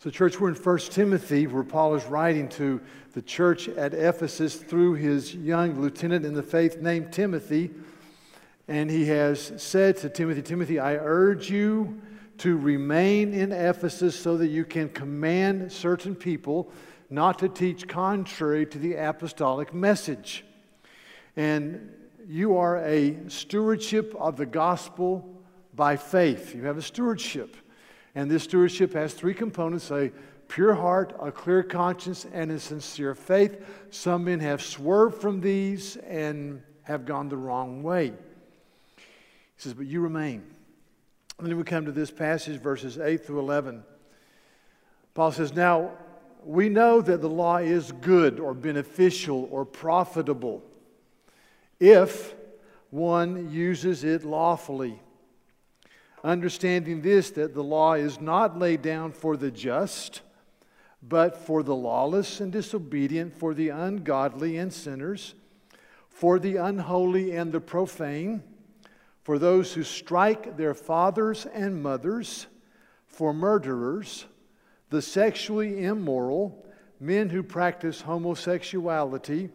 So, church, we're in 1 Timothy, where Paul is writing to the church at Ephesus through his young lieutenant in the faith named Timothy. And he has said to Timothy, Timothy, I urge you to remain in Ephesus so that you can command certain people not to teach contrary to the apostolic message. And you are a stewardship of the gospel by faith. You have a stewardship. And this stewardship has three components a pure heart, a clear conscience, and a sincere faith. Some men have swerved from these and have gone the wrong way. He says, But you remain. And then we come to this passage, verses 8 through 11. Paul says, Now we know that the law is good or beneficial or profitable if one uses it lawfully understanding this that the law is not laid down for the just, but for the lawless and disobedient, for the ungodly and sinners, for the unholy and the profane, for those who strike their fathers and mothers, for murderers, the sexually immoral, men who practice homosexuality,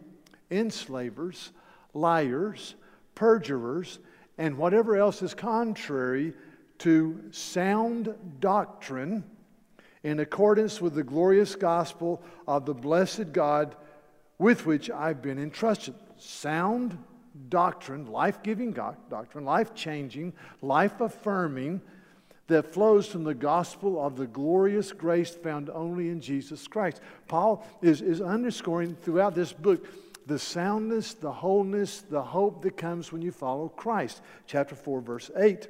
enslavers, liars, perjurers, and whatever else is contrary to sound doctrine in accordance with the glorious gospel of the blessed God with which I've been entrusted. Sound doctrine, life giving doctrine, life changing, life affirming, that flows from the gospel of the glorious grace found only in Jesus Christ. Paul is, is underscoring throughout this book the soundness, the wholeness, the hope that comes when you follow Christ. Chapter 4, verse 8.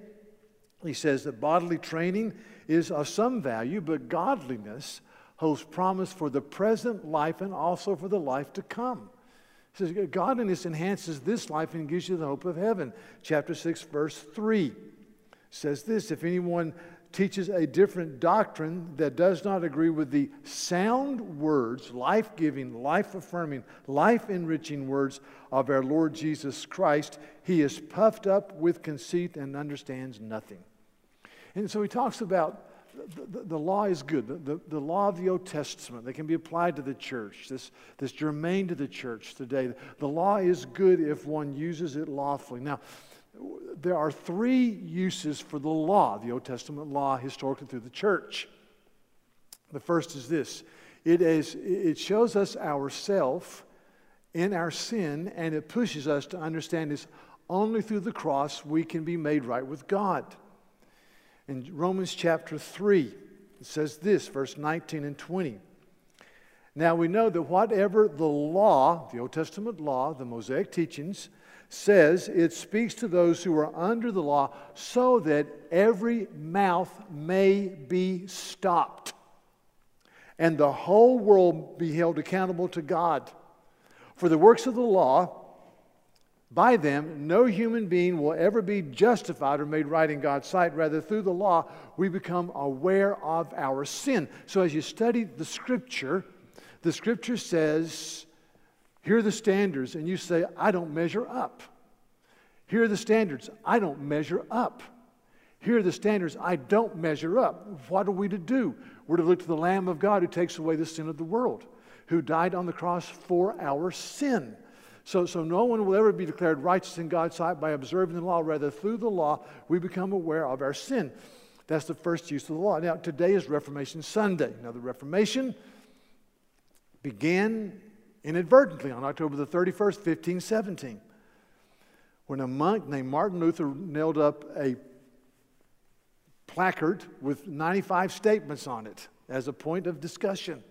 He says that bodily training is of some value, but godliness holds promise for the present life and also for the life to come. He says godliness enhances this life and gives you the hope of heaven. Chapter 6, verse 3 says this If anyone teaches a different doctrine that does not agree with the sound words, life giving, life affirming, life enriching words of our Lord Jesus Christ, he is puffed up with conceit and understands nothing. And so he talks about the, the, the law is good, the, the, law of the Old Testament that can be applied to the church, this, this germane to the church today. The law is good if one uses it lawfully. Now, there are three uses for the law, the Old Testament law, historically through the church. The first is this it, is, it shows us ourself in our sin, and it pushes us to understand this only through the cross we can be made right with God. In Romans chapter 3, it says this, verse 19 and 20. Now we know that whatever the law, the Old Testament law, the Mosaic teachings, says, it speaks to those who are under the law so that every mouth may be stopped and the whole world be held accountable to God. For the works of the law, by them, no human being will ever be justified or made right in God's sight. Rather, through the law, we become aware of our sin. So, as you study the scripture, the scripture says, here are the standards, and you say, I don't measure up. Here are the standards, I don't measure up. Here are the standards, I don't measure up. What are we to do? We're to look to the Lamb of God who takes away the sin of the world, who died on the cross for our sin. So, so no one will ever be declared righteous in God's sight by observing the law. Rather, through the law, we become aware of our sin. That's the first use of the law. Now, today is Reformation Sunday. Now, the Reformation began inadvertently on October the 31st, 1517, when a monk named Martin Luther nailed up a placard with 95 statements on it as a point of discussion.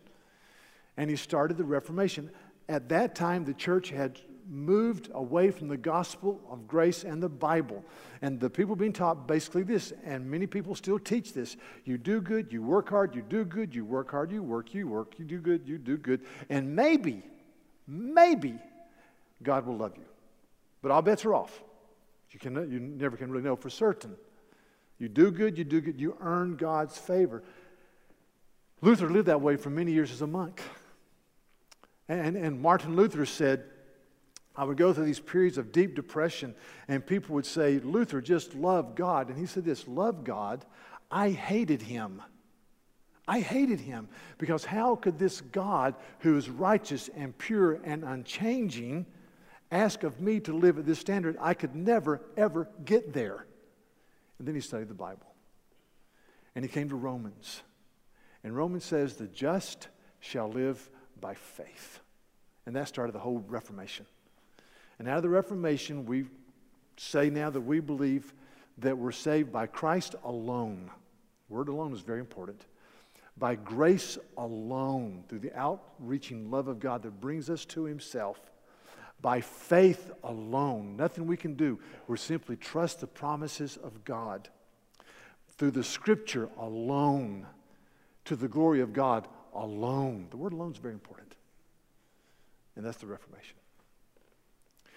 And he started the Reformation at that time, the church had moved away from the gospel of grace and the Bible. And the people being taught basically this, and many people still teach this you do good, you work hard, you do good, you work hard, you work, you work, you do good, you do good. And maybe, maybe God will love you. But all bets are off. You, can, you never can really know for certain. You do good, you do good, you earn God's favor. Luther lived that way for many years as a monk. And, and Martin Luther said, I would go through these periods of deep depression, and people would say, Luther just loved God. And he said this love God. I hated him. I hated him because how could this God who is righteous and pure and unchanging ask of me to live at this standard? I could never, ever get there. And then he studied the Bible. And he came to Romans. And Romans says, the just shall live by faith. And that started the whole Reformation. And out of the Reformation, we say now that we believe that we're saved by Christ alone. Word alone is very important. By grace alone, through the outreaching love of God that brings us to Himself. By faith alone, nothing we can do. We're simply trust the promises of God. Through the Scripture alone, to the glory of God alone. The word alone is very important. And that's the Reformation.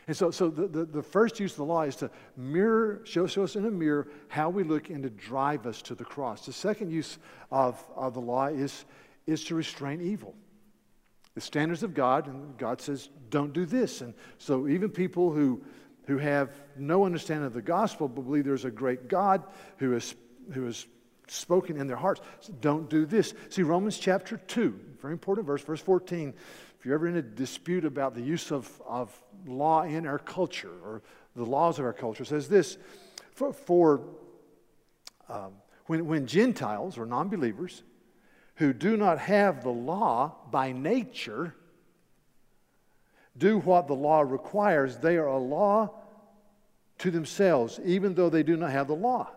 And so, so the, the, the, first use of the law is to mirror, show, show us in a mirror how we look and to drive us to the cross. The second use of, of the law is, is to restrain evil. The standards of God, and God says, don't do this. And so even people who, who have no understanding of the gospel but believe there's a great God who has, who has spoken in their hearts, don't do this. See, Romans chapter 2, very important verse, verse 14 If you're ever in a dispute about the use of, of law in our culture or the laws of our culture, says this for, for um, when, when Gentiles or non believers who do not have the law by nature do what the law requires, they are a law to themselves, even though they do not have the law.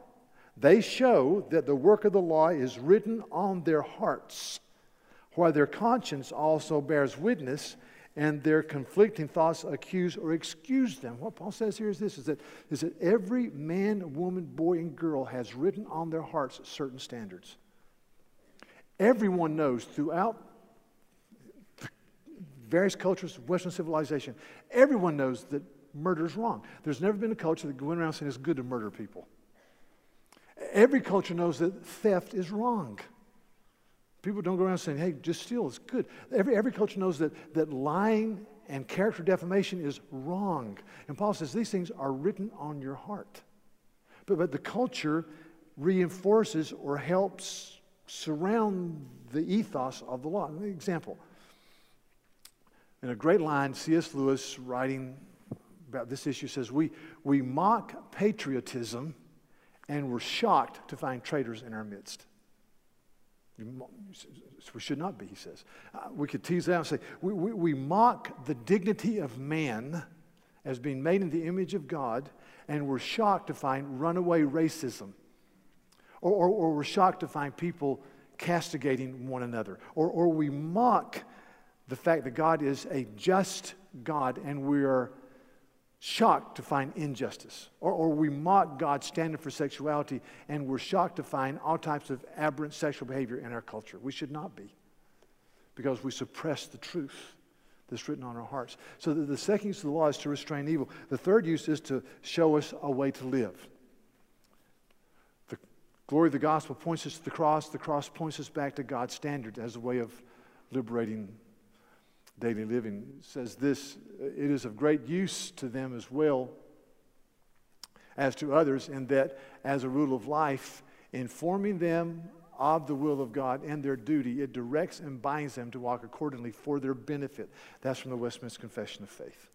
They show that the work of the law is written on their hearts while their conscience also bears witness and their conflicting thoughts accuse or excuse them. What Paul says here is this is that, is that every man, woman, boy, and girl has written on their hearts certain standards. Everyone knows throughout various cultures of Western civilization, everyone knows that murder is wrong. There's never been a culture that went around saying it's good to murder people. Every culture knows that theft is wrong. People don't go around saying, hey, just steal, it's good. Every, every culture knows that, that lying and character defamation is wrong. And Paul says these things are written on your heart. But, but the culture reinforces or helps surround the ethos of the law. An example. In a great line, C.S. Lewis, writing about this issue, says, we, we mock patriotism and we're shocked to find traitors in our midst. We should not be, he says. Uh, we could tease out and say, we, we, we mock the dignity of man as being made in the image of God, and we're shocked to find runaway racism. Or, or, or we're shocked to find people castigating one another. Or, or we mock the fact that God is a just God and we are shocked to find injustice. Or, or we mock God's standard for sexuality and we're shocked to find all types of aberrant sexual behavior in our culture. We should not be because we suppress the truth that's written on our hearts. So the, the second use of the law is to restrain evil. The third use is to show us a way to live. The glory of the gospel points us to the cross. The cross points us back to God's standard as a way of liberating daily living says this uh, it is of great use to them as well as to others, in that as a rule of life, informing them of the will of God and their duty, it directs and binds them to walk accordingly for their benefit. That's from the Westminster Confession of Faith.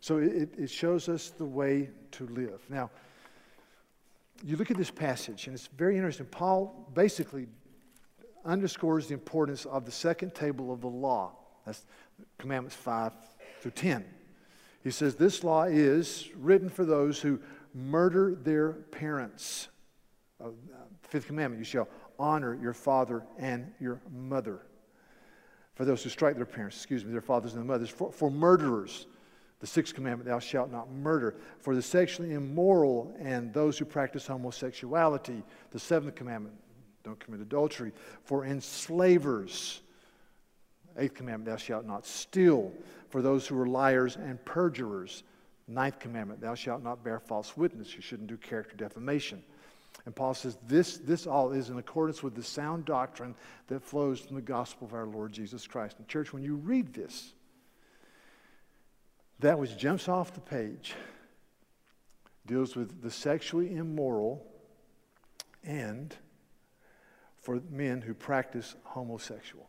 So it, it shows us the way to live. Now, you look at this passage, and it's very interesting. Paul basically underscores the importance of the second table of the law. That's Commandments 5 through 10. He says, This law is written for those who murder their parents. Uh, fifth commandment, you shall honor your father and your mother. For those who strike their parents, excuse me, their fathers and their mothers. For, for murderers, the sixth commandment, thou shalt not murder. For the sexually immoral and those who practice homosexuality, the seventh commandment, don't commit adultery. For enslavers, Eighth commandment, thou shalt not steal. For those who are liars and perjurers. Ninth commandment, thou shalt not bear false witness. You shouldn't do character defamation. And Paul says this, this all is in accordance with the sound doctrine that flows from the gospel of our Lord Jesus Christ. And, church, when you read this, that which jumps off the page deals with the sexually immoral and for men who practice homosexual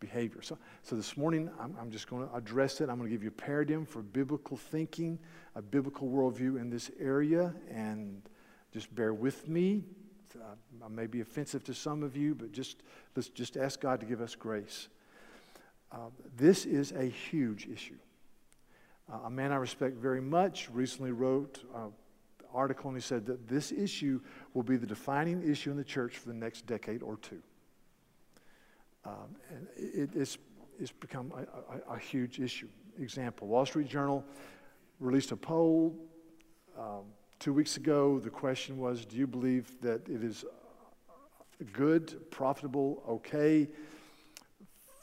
behavior. So, so this morning, I'm, I'm just going to address it. I'm going to give you a paradigm for biblical thinking, a biblical worldview in this area, and just bear with me. Uh, I may be offensive to some of you, but just let's just ask God to give us grace. Uh, this is a huge issue. Uh, a man I respect very much recently wrote an article and he said that this issue will be the defining issue in the church for the next decade or two. Um, and it, it's, it's become a, a, a, huge issue. Example Wall Street Journal released a poll um, two weeks ago. The question was Do you believe that it is good, profitable, okay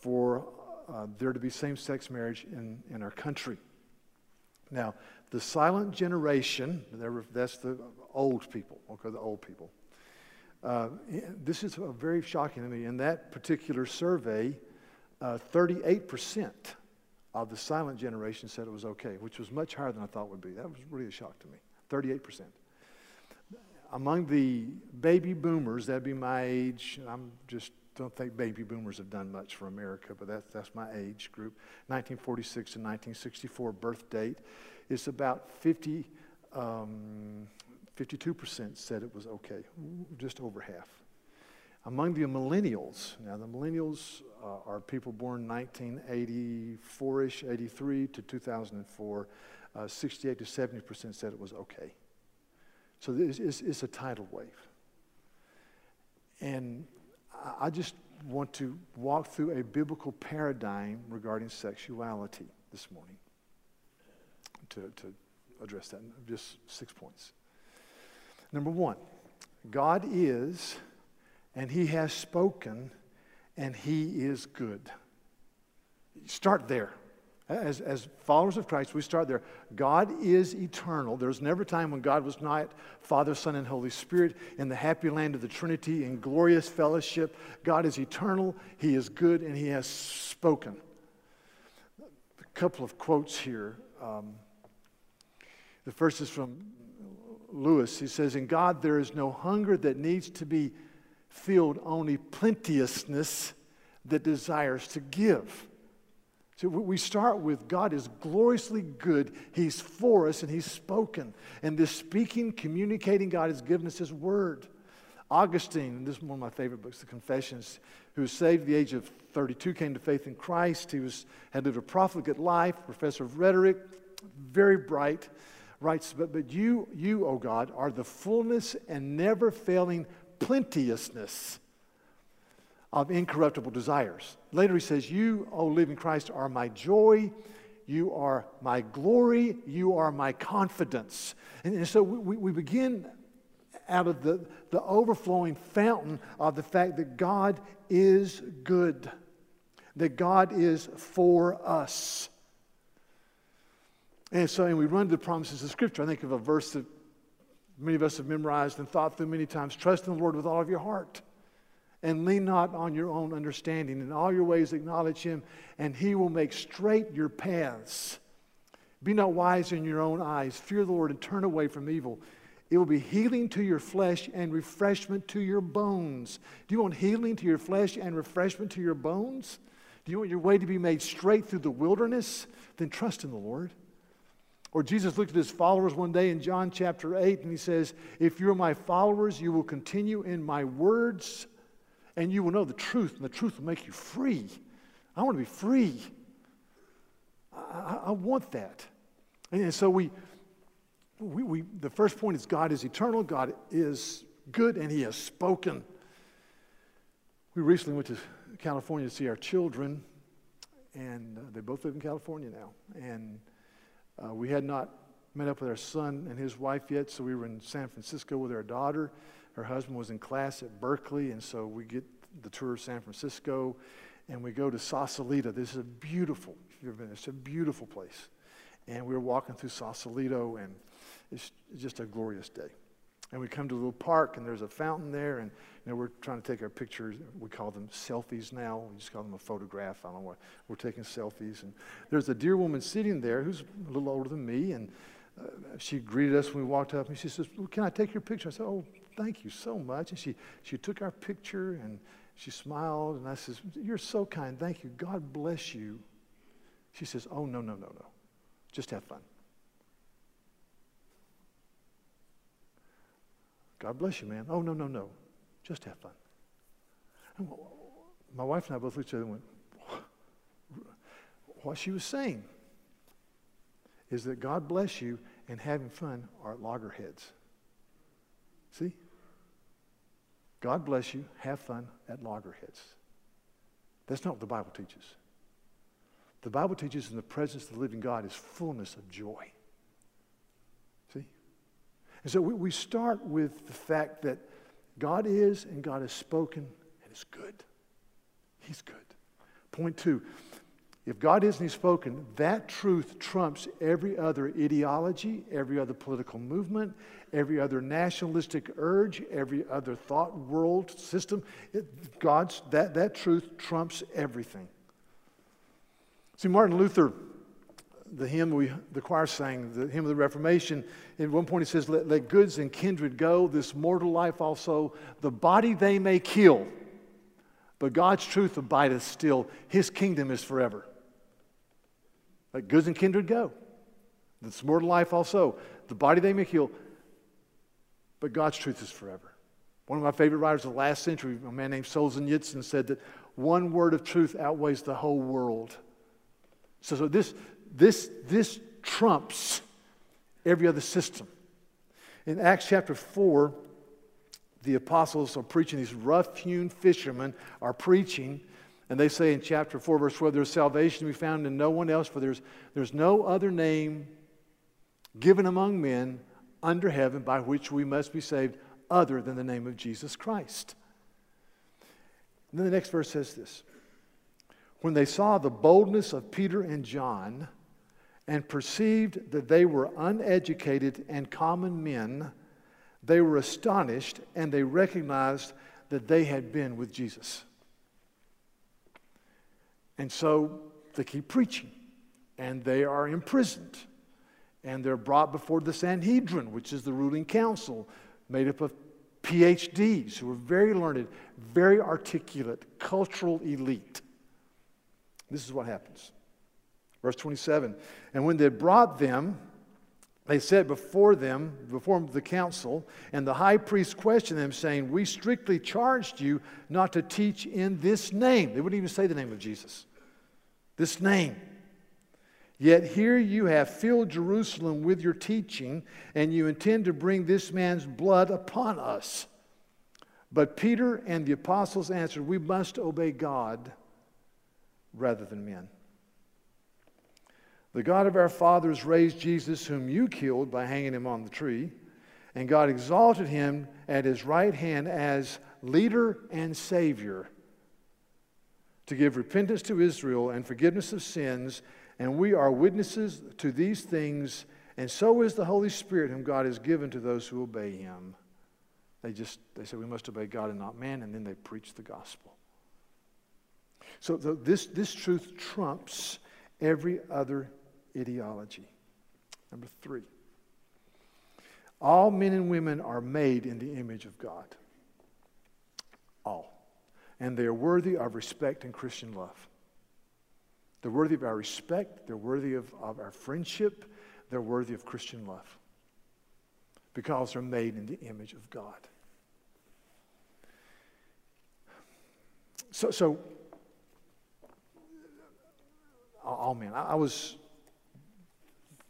for uh, there to be same sex marriage in, in our country? Now, the silent generation, that's the old people, okay, the old people. Uh, this is very shocking to me. In that particular survey, uh, 38% of the silent generation said it was okay, which was much higher than I thought would be. That was really a shock to me. 38%. Among the baby boomers, that'd be my age, I'm just don't think baby boomers have done much for America, but that's, that's my age group. 1946 to 1964 birth date. It's about 50, um, 52% said it was okay, just over half. Among the millennials, now the millennials uh, are people born 1984 ish, 83 to 2004. Uh, 68 to 70% said it was okay. So this is it's a tidal wave. And I just want to walk through a biblical paradigm regarding sexuality this morning to, to address that. Just six points. Number one, God is, and He has spoken, and He is good. Start there. As, as followers of Christ, we start there. God is eternal. There's never a time when God was not Father, Son, and Holy Spirit in the happy land of the Trinity in glorious fellowship. God is eternal, He is good, and He has spoken. A couple of quotes here. Um, the first is from Lewis. He says, In God there is no hunger that needs to be filled, only plenteousness that desires to give. So we start with God is gloriously good. He's for us and He's spoken. And this speaking, communicating, God has given us His word. Augustine, this is one of my favorite books, The Confessions, who was saved at the age of 32, came to faith in Christ. He was, had lived a profligate life, professor of rhetoric, very bright writes, But, but you, you, O God, are the fullness and never failing plenteousness of incorruptible desires. Later he says, You, O living Christ, are my joy. You are my glory. You are my confidence. And, and so we, we begin out of the, the overflowing fountain of the fact that God is good, that God is for us. And so and we run to the promises of Scripture. I think of a verse that many of us have memorized and thought through many times trust in the Lord with all of your heart and lean not on your own understanding. In all your ways, acknowledge Him, and He will make straight your paths. Be not wise in your own eyes. Fear the Lord and turn away from evil. It will be healing to your flesh and refreshment to your bones. Do you want healing to your flesh and refreshment to your bones? Do you want your way to be made straight through the wilderness? Then trust in the Lord. Or Jesus looked at his followers one day in John chapter 8 and he says, If you're my followers, you will continue in my words and you will know the truth, and the truth will make you free. I want to be free. I, I want that. And so we, we, we, the first point is God is eternal, God is good, and He has spoken. We recently went to California to see our children, and uh, they both live in California now. And uh, we had not met up with our son and his wife yet, so we were in San Francisco with our daughter. Her husband was in class at Berkeley, and so we get the tour of San Francisco, and we go to Sausalito. This is a beautiful, you've been, it's a beautiful place. And we were walking through Sausalito, and it's just a glorious day. And we come to a little park, and there's a fountain there, and you know, we're trying to take our pictures. We call them selfies now. We just call them a photograph. I don't know what. We're taking selfies. And there's a dear woman sitting there who's a little older than me, and uh, she greeted us when we walked up, and she says, well, Can I take your picture? I said, Oh, thank you so much. And she, she took our picture and she smiled. And I says, You're so kind. Thank you. God bless you. She says, Oh, no, no, no, no. Just have fun. God bless you, man. Oh, no, no, no. Just have fun. And my wife and I both looked at each other and went, What she was saying is that God bless you and having fun are loggerheads. See? God bless you, have fun at loggerheads. That's not what the Bible teaches. The Bible teaches in the presence of the living God is fullness of joy. And so we, we start with the fact that God is and God has spoken and is good. He's good. Point two if God is and He's spoken, that truth trumps every other ideology, every other political movement, every other nationalistic urge, every other thought world system. It, God's, that, that truth trumps everything. See, Martin Luther, the hymn we, the choir sang, the hymn of the Reformation, at one point he says, let, let goods and kindred go, this mortal life also, the body they may kill, but God's truth abideth still. His kingdom is forever. Let goods and kindred go. This mortal life also. The body they may kill, but God's truth is forever. One of my favorite writers of the last century, a man named Solzhenitsyn, said that one word of truth outweighs the whole world. So, so this, this, this trumps every other system. In Acts chapter 4, the apostles are preaching, these rough hewn fishermen are preaching and they say in chapter 4, verse 12, there's salvation to be found in no one else, for there's, there's no other name given among men under heaven by which we must be saved other than the name of Jesus Christ. And then the next verse says this When they saw the boldness of Peter and John and perceived that they were uneducated and common men, they were astonished and they recognized that they had been with Jesus. And so they keep preaching, and they are imprisoned, and they're brought before the Sanhedrin, which is the ruling council made up of PhDs who are very learned, very articulate, cultural elite. This is what happens. Verse 27 And when they brought them, they said before them, before the council, and the high priest questioned them, saying, We strictly charged you not to teach in this name. They wouldn't even say the name of Jesus, this name. Yet here you have filled Jerusalem with your teaching, and you intend to bring this man's blood upon us. But Peter and the apostles answered, We must obey God rather than men. The God of our fathers raised Jesus, whom you killed by hanging him on the tree, and God exalted him at his right hand as leader and savior to give repentance to Israel and forgiveness of sins. And we are witnesses to these things, and so is the Holy Spirit, whom God has given to those who obey him. They just they say we must obey God and not man, and then they preach the gospel. So this, this truth trumps every other ideology. Number three, all men and women are made in the image of God. All. And they are worthy of respect and Christian love. They're worthy of our respect, they're worthy of, of our friendship, they're worthy of Christian love because they're made in the image of God. So, so all men. I, I was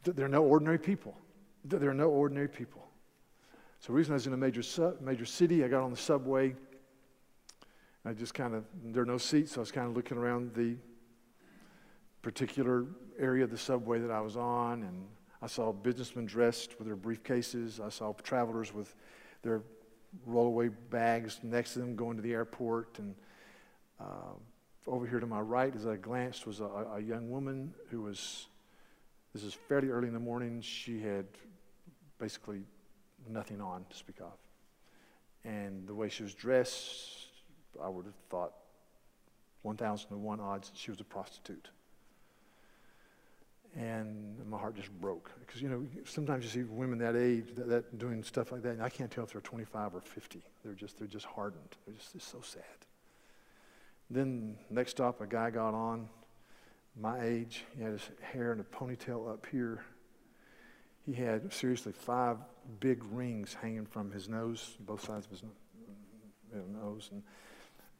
they're no ordinary people. They're no ordinary people. So, the reason I was in a major, su- major city, I got on the subway. I just kind of, there are no seats, so I was kind of looking around the particular area of the subway that I was on, and I saw businessmen dressed with their briefcases. I saw travelers with their rollaway bags next to them going to the airport. And uh, over here to my right, as I glanced, was a, a young woman who was this is fairly early in the morning. She had basically nothing on to speak of. And the way she was dressed, I would have thought 1,001 odds that she was a prostitute. And my heart just broke. Because, you know, sometimes you see women that age that, that doing stuff like that, and I can't tell if they're 25 or 50. They're just, they're just hardened. They're just it's so sad. Then, next stop, a guy got on my age. He had his hair in a ponytail up here. He had, seriously, five big rings hanging from his nose, both sides of his nose, and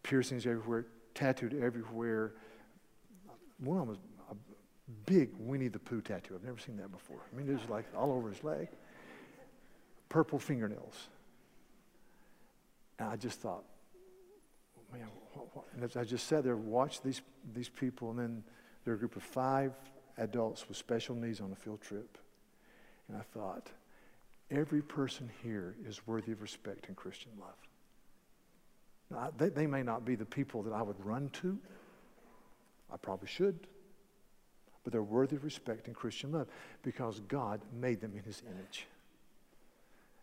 piercings everywhere, tattooed everywhere. One of them was a big Winnie the Pooh tattoo. I've never seen that before. I mean, it was like all over his leg. Purple fingernails. And I just thought, man, what, what? and as I just sat there, watched these, these people, and then there were a group of five adults with special needs on a field trip. And I thought, every person here is worthy of respect and Christian love. Now, they, they may not be the people that I would run to. I probably should. But they're worthy of respect and Christian love because God made them in his image.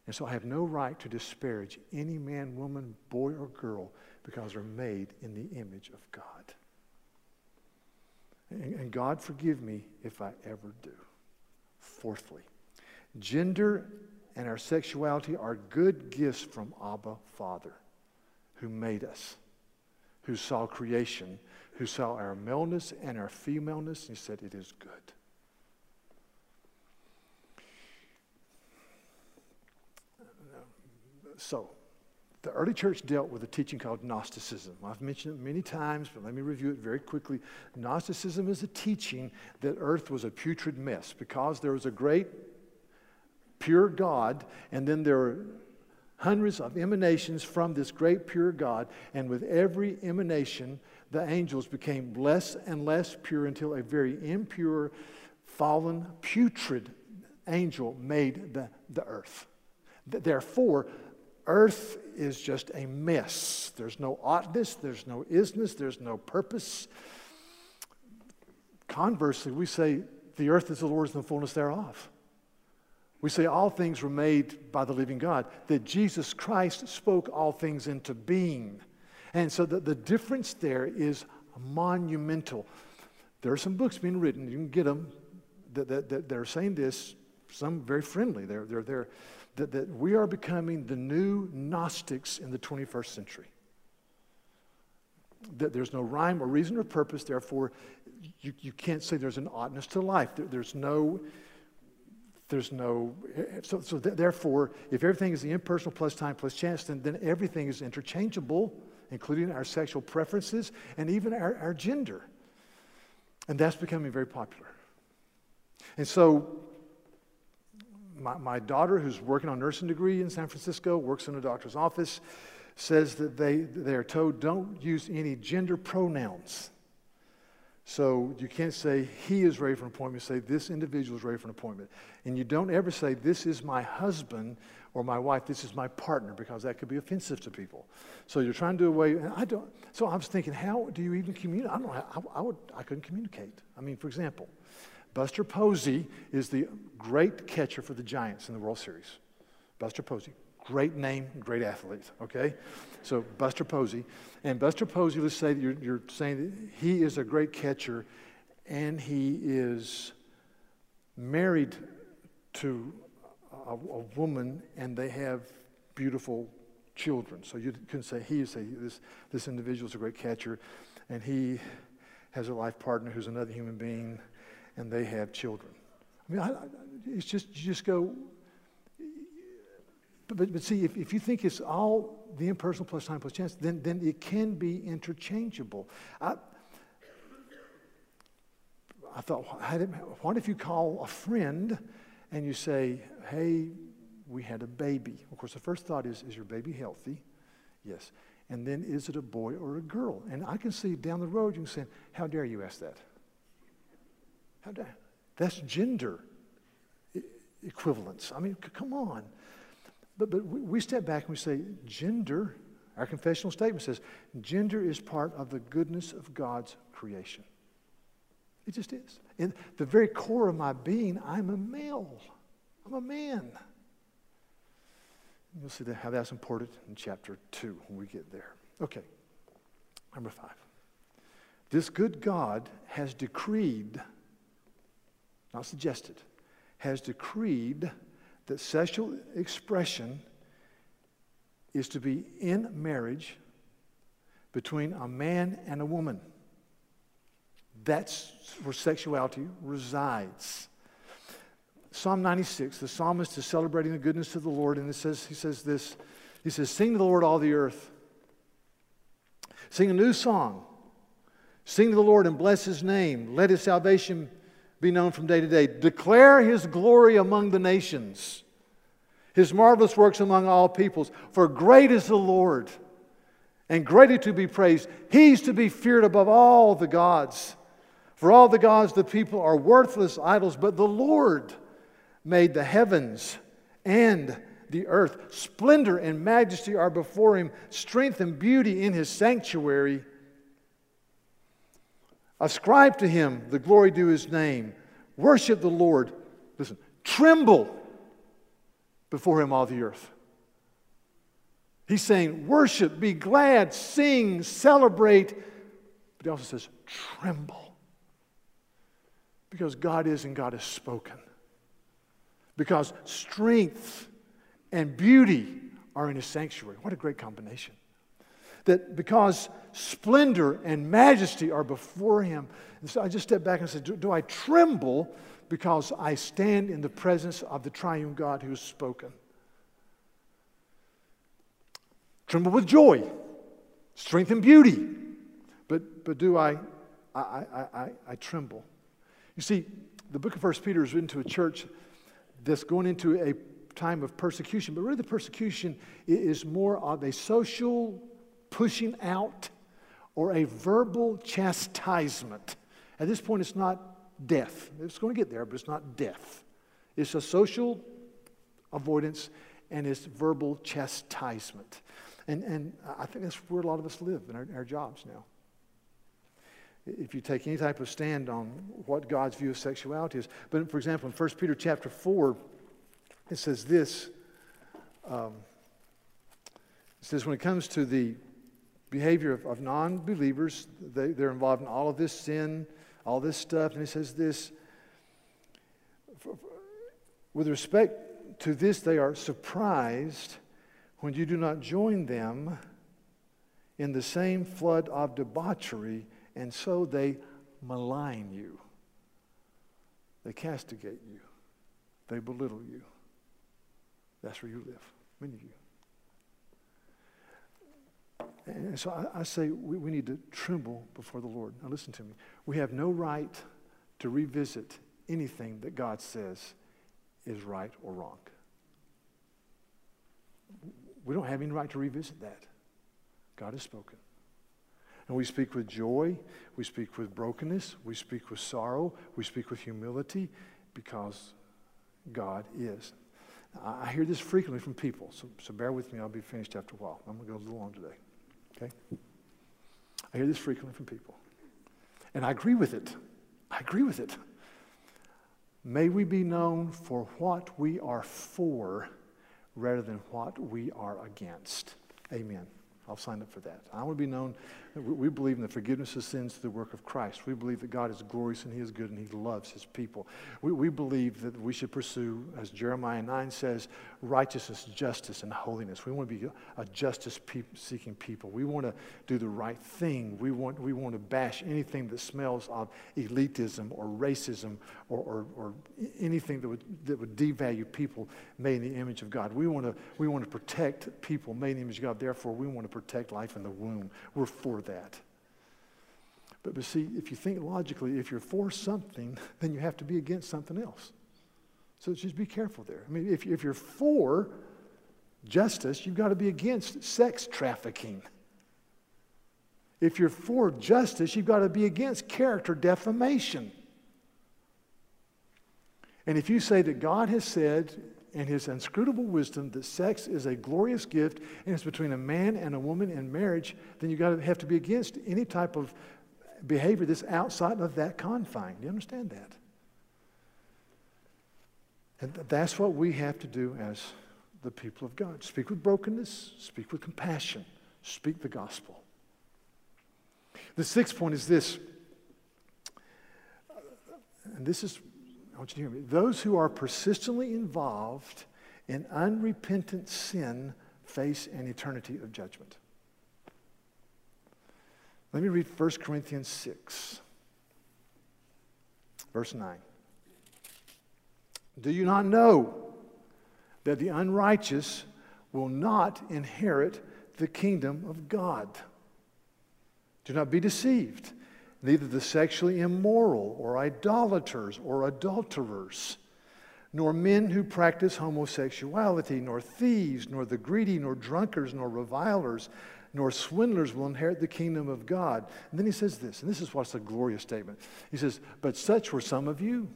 And so I have no right to disparage any man, woman, boy, or girl because they're made in the image of God. And, and God forgive me if I ever do. Fourthly, gender and our sexuality are good gifts from Abba Father, who made us, who saw creation, who saw our maleness and our femaleness, and he said, It is good. So, the early church dealt with a teaching called Gnosticism. I've mentioned it many times, but let me review it very quickly. Gnosticism is a teaching that earth was a putrid mess because there was a great, pure God, and then there were hundreds of emanations from this great, pure God, and with every emanation, the angels became less and less pure until a very impure, fallen, putrid angel made the, the earth. Therefore, earth is just a mess. There's no oughtness, there's no isness, there's no purpose. Conversely, we say the earth is the Lord's and the fullness thereof. We say all things were made by the living God, that Jesus Christ spoke all things into being. And so the, the difference there is monumental. There are some books being written, you can get them, that, that, that they're saying this, some very friendly. They're, they're, they're, that, that we are becoming the new Gnostics in the 21st century. That there's no rhyme or reason or purpose, therefore, you, you can't say there's an oddness to life. There, there's no, there's no, so, so th- therefore, if everything is the impersonal plus time plus chance, then, then everything is interchangeable, including our sexual preferences and even our, our gender. And that's becoming very popular. And so my, my daughter, who's working on a nursing degree in San Francisco, works in a doctor's office, says that they, they are told don't use any gender pronouns. So you can't say he is ready for an appointment. Say this individual is ready for an appointment. And you don't ever say this is my husband or my wife, this is my partner, because that could be offensive to people. So you're trying to do away. And I don't. So I was thinking, how do you even communicate? I don't know. I, I would. I couldn't communicate. I mean, for example, Buster Posey is the great catcher for the Giants in the World Series. Buster Posey. Great name, great athlete, okay? So, Buster Posey. And Buster Posey, let's say you're, you're saying that he is a great catcher and he is married to a, a woman and they have beautiful children. So, you can say he, say this, this individual is a great catcher and he has a life partner who's another human being and they have children. I mean, I, it's just, you just go, but, but, but see, if, if you think it's all the impersonal plus time plus chance, then, then it can be interchangeable. I, I thought, what if you call a friend and you say, hey, we had a baby? Of course, the first thought is, is your baby healthy? Yes. And then, is it a boy or a girl? And I can see down the road, you can say, how dare you ask that? How that's gender equivalence. I mean, come on. But, but we step back and we say, gender, our confessional statement says, gender is part of the goodness of God's creation. It just is. In the very core of my being, I'm a male. I'm a man. You'll see how that's important in chapter 2 when we get there. Okay, number 5. This good God has decreed not suggested, has decreed that sexual expression is to be in marriage between a man and a woman. That's where sexuality resides. Psalm 96, the psalmist is celebrating the goodness of the Lord, and it says, he says this He says, Sing to the Lord, all the earth. Sing a new song. Sing to the Lord and bless his name. Let his salvation be known from day to day. Declare his glory among the nations, his marvelous works among all peoples. For great is the Lord, and greatly to be praised. He's to be feared above all the gods. For all the gods, the people are worthless idols, but the Lord made the heavens and the earth. Splendor and majesty are before him, strength and beauty in his sanctuary. Ascribe to him the glory due his name. Worship the Lord. Listen, tremble before him, all the earth. He's saying, worship, be glad, sing, celebrate. But he also says, tremble. Because God is and God has spoken. Because strength and beauty are in his sanctuary. What a great combination. That because splendor and majesty are before him. And so I just step back and say, do, do I tremble because I stand in the presence of the triune God who has spoken? Tremble with joy, strength and beauty. But, but do I, I, I, I, I tremble? You see, the book of First Peter is written to a church that's going into a time of persecution, but really the persecution is more of a social pushing out or a verbal chastisement. At this point, it's not death. It's going to get there, but it's not death. It's a social avoidance and it's verbal chastisement. And, and I think that's where a lot of us live in our, our jobs now. If you take any type of stand on what God's view of sexuality is. But for example, in 1 Peter chapter 4, it says this. Um, it says, when it comes to the behavior of, of non believers. They, they're involved in all of this sin, all this stuff. And he says this with respect to this, they are surprised when you do not join them in the same flood of debauchery, and so they malign you. They castigate you. They belittle you. That's where you live, many of you. And so I, I say we, we need to tremble before the Lord. Now, listen to me. We have no right to revisit anything that God says is right or wrong. We don't have any right to revisit that. God has spoken. And we speak with joy, we speak with brokenness, we speak with sorrow, we speak with humility because God is. I hear this frequently from people, so, so bear with me, I'll be finished after a while. I'm going to go a little long today. Okay? I hear this frequently from people. And I agree with it. I agree with it. May we be known for what we are for rather than what we are against. Amen. I'll sign up for that. I want to be known. We believe in the forgiveness of sins through the work of Christ. We believe that God is glorious and He is good and He loves His people. We, we believe that we should pursue, as Jeremiah 9 says, righteousness, justice, and holiness. We want to be a justice seeking people. We want to do the right thing. We want, we want to bash anything that smells of elitism or racism or, or, or anything that would, that would devalue people made in the image of God. We want, to, we want to protect people made in the image of God. Therefore, we want to protect life in the womb. We're for that. But, but see, if you think logically, if you're for something, then you have to be against something else. So just be careful there. I mean, if, if you're for justice, you've got to be against sex trafficking. If you're for justice, you've got to be against character defamation. And if you say that God has said in his inscrutable wisdom that sex is a glorious gift and it's between a man and a woman in marriage, then you've got to have to be against any type of behavior that's outside of that confine. Do you understand that? And that's what we have to do as the people of God. Speak with brokenness, speak with compassion, speak the gospel. The sixth point is this, and this is, want you to hear me. Those who are persistently involved in unrepentant sin face an eternity of judgment. Let me read 1 Corinthians 6, verse 9. Do you not know that the unrighteous will not inherit the kingdom of God? Do not be deceived. Neither the sexually immoral, or idolaters, or adulterers, nor men who practice homosexuality, nor thieves, nor the greedy, nor drunkards, nor revilers, nor swindlers will inherit the kingdom of God. And then he says this, and this is what's a glorious statement. He says, But such were some of you.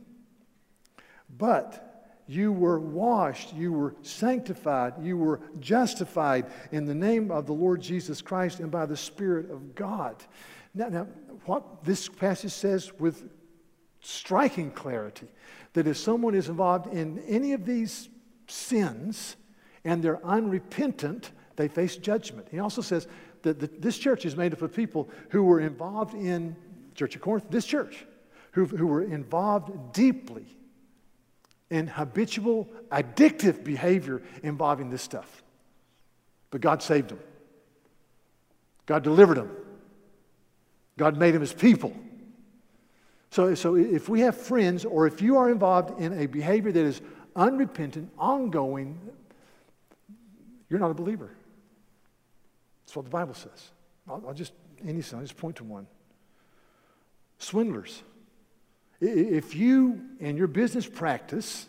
But you were washed, you were sanctified, you were justified in the name of the Lord Jesus Christ and by the Spirit of God. Now, now what this passage says with striking clarity that if someone is involved in any of these sins and they're unrepentant, they face judgment. He also says that the, this church is made up of people who were involved in Church of Corinth, this church, who, who were involved deeply in habitual, addictive behavior involving this stuff. But God saved them. God delivered them. God made them his people. So, so if we have friends or if you are involved in a behavior that is unrepentant, ongoing, you're not a believer. That's what the Bible says. I'll, I'll just, any I'll just point to one. Swindlers. If you, in your business practice,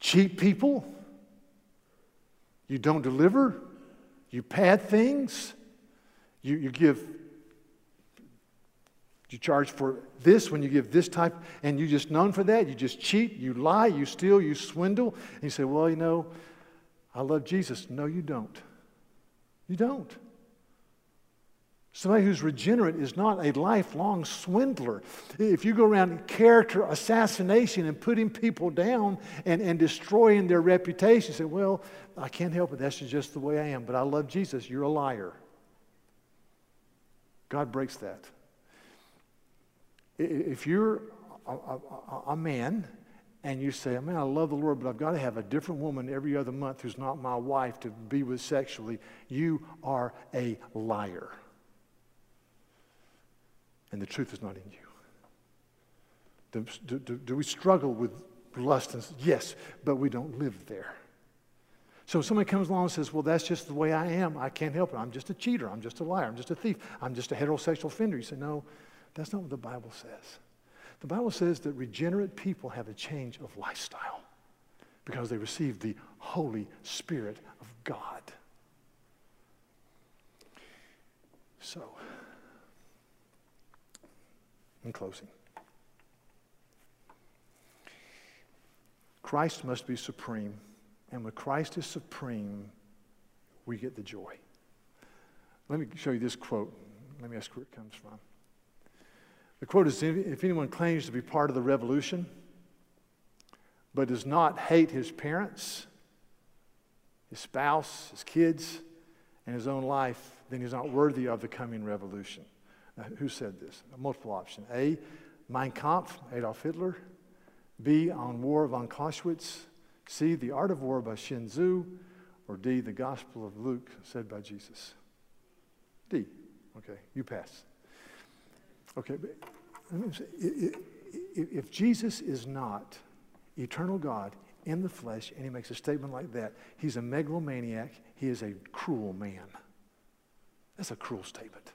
cheat people, you don't deliver, you pad things, you, you give, you charge for this when you give this type, and you're just known for that. You just cheat, you lie, you steal, you swindle. And you say, well, you know, I love Jesus. No, you don't. You don't. Somebody who's regenerate is not a lifelong swindler. If you go around character assassination and putting people down and, and destroying their reputation, say, Well, I can't help it. That's just the way I am. But I love Jesus. You're a liar. God breaks that. If you're a, a, a man and you say, Man, I love the Lord, but I've got to have a different woman every other month who's not my wife to be with sexually, you are a liar and the truth is not in you. Do, do, do, we struggle with lust? And, yes, but we don't live there. So somebody comes along and says, Well, that's just the way I am. I can't help it. I'm just a cheater. I'm just a liar. I'm just a thief. I'm just a heterosexual offender. You say, No, that's not what the Bible says. The Bible says that regenerate people have a change of lifestyle because they receive the Holy Spirit of God. So, in closing. Christ must be supreme. And when Christ is supreme, we get the joy. Let me show you this quote. Let me ask where it comes from. The quote is If anyone claims to be part of the revolution, but does not hate his parents, his spouse, his kids, and his own life, then he's not worthy of the coming revolution. Now, who said this? A multiple option. A, Mein Kampf, Adolf Hitler. B, On War von Clausewitz. C, The Art of War by Sun Tzu. Or D, The Gospel of Luke, said by Jesus. D. Okay, you pass. Okay, if Jesus is not eternal God in the flesh and he makes a statement like that, he's a megalomaniac, he is a cruel man. That's a cruel statement.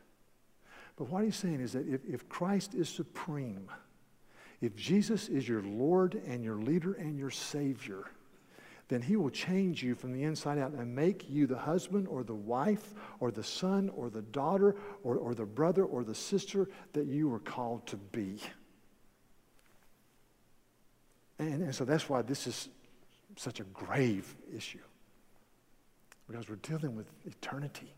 But what he's saying is that if, if Christ is supreme, if Jesus is your Lord and your leader and your Savior, then he will change you from the inside out and make you the husband or the wife or the son or the daughter or, or the brother or the sister that you were called to be. And, and so that's why this is such a grave issue. Because we're dealing with eternity.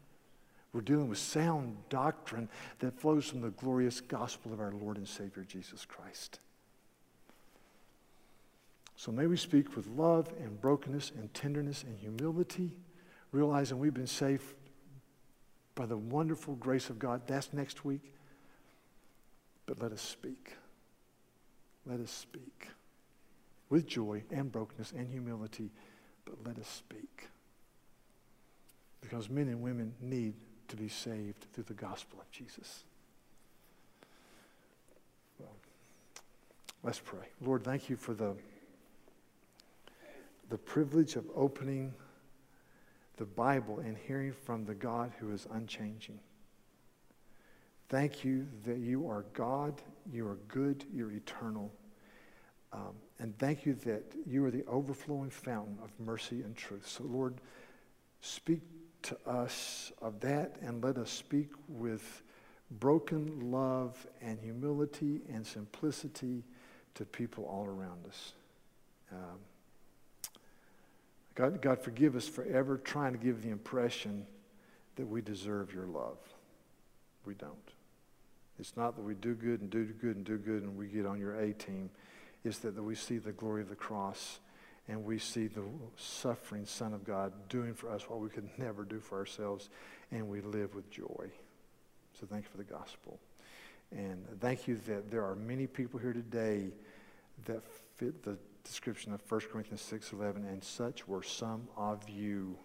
We're dealing with sound doctrine that flows from the glorious gospel of our Lord and Savior Jesus Christ. So may we speak with love and brokenness and tenderness and humility, realizing we've been saved by the wonderful grace of God. That's next week. But let us speak let us speak with joy and brokenness and humility, but let us speak. Because men and women need to be saved through the gospel of Jesus. Well, let's pray. Lord, thank you for the, the privilege of opening the Bible and hearing from the God who is unchanging. Thank you that you are God, you are good, you're eternal. Um, and thank you that you are the overflowing fountain of mercy and truth. So, Lord, speak to us of that and let us speak with broken love and humility and simplicity to people all around us. Um, God, God, forgive us for ever trying to give the impression that we deserve your love. We don't. It's not that we do good and do good and do good and we get on your A team. It's that, that we see the glory of the cross and we see the suffering Son of God doing for us what we could never do for ourselves, and we live with joy. So thank you for the gospel. And thank you that there are many people here today that fit the description of 1 Corinthians 6.11, and such were some of you,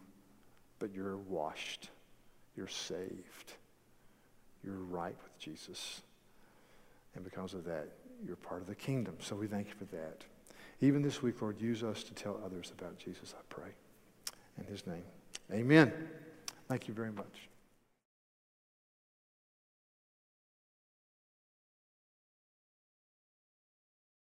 but you're washed, you're saved, you're right with Jesus. And because of that, you're part of the kingdom. So we thank you for that. Even this week, Lord, use us to tell others about Jesus, I pray. In his name, amen. Thank you very much.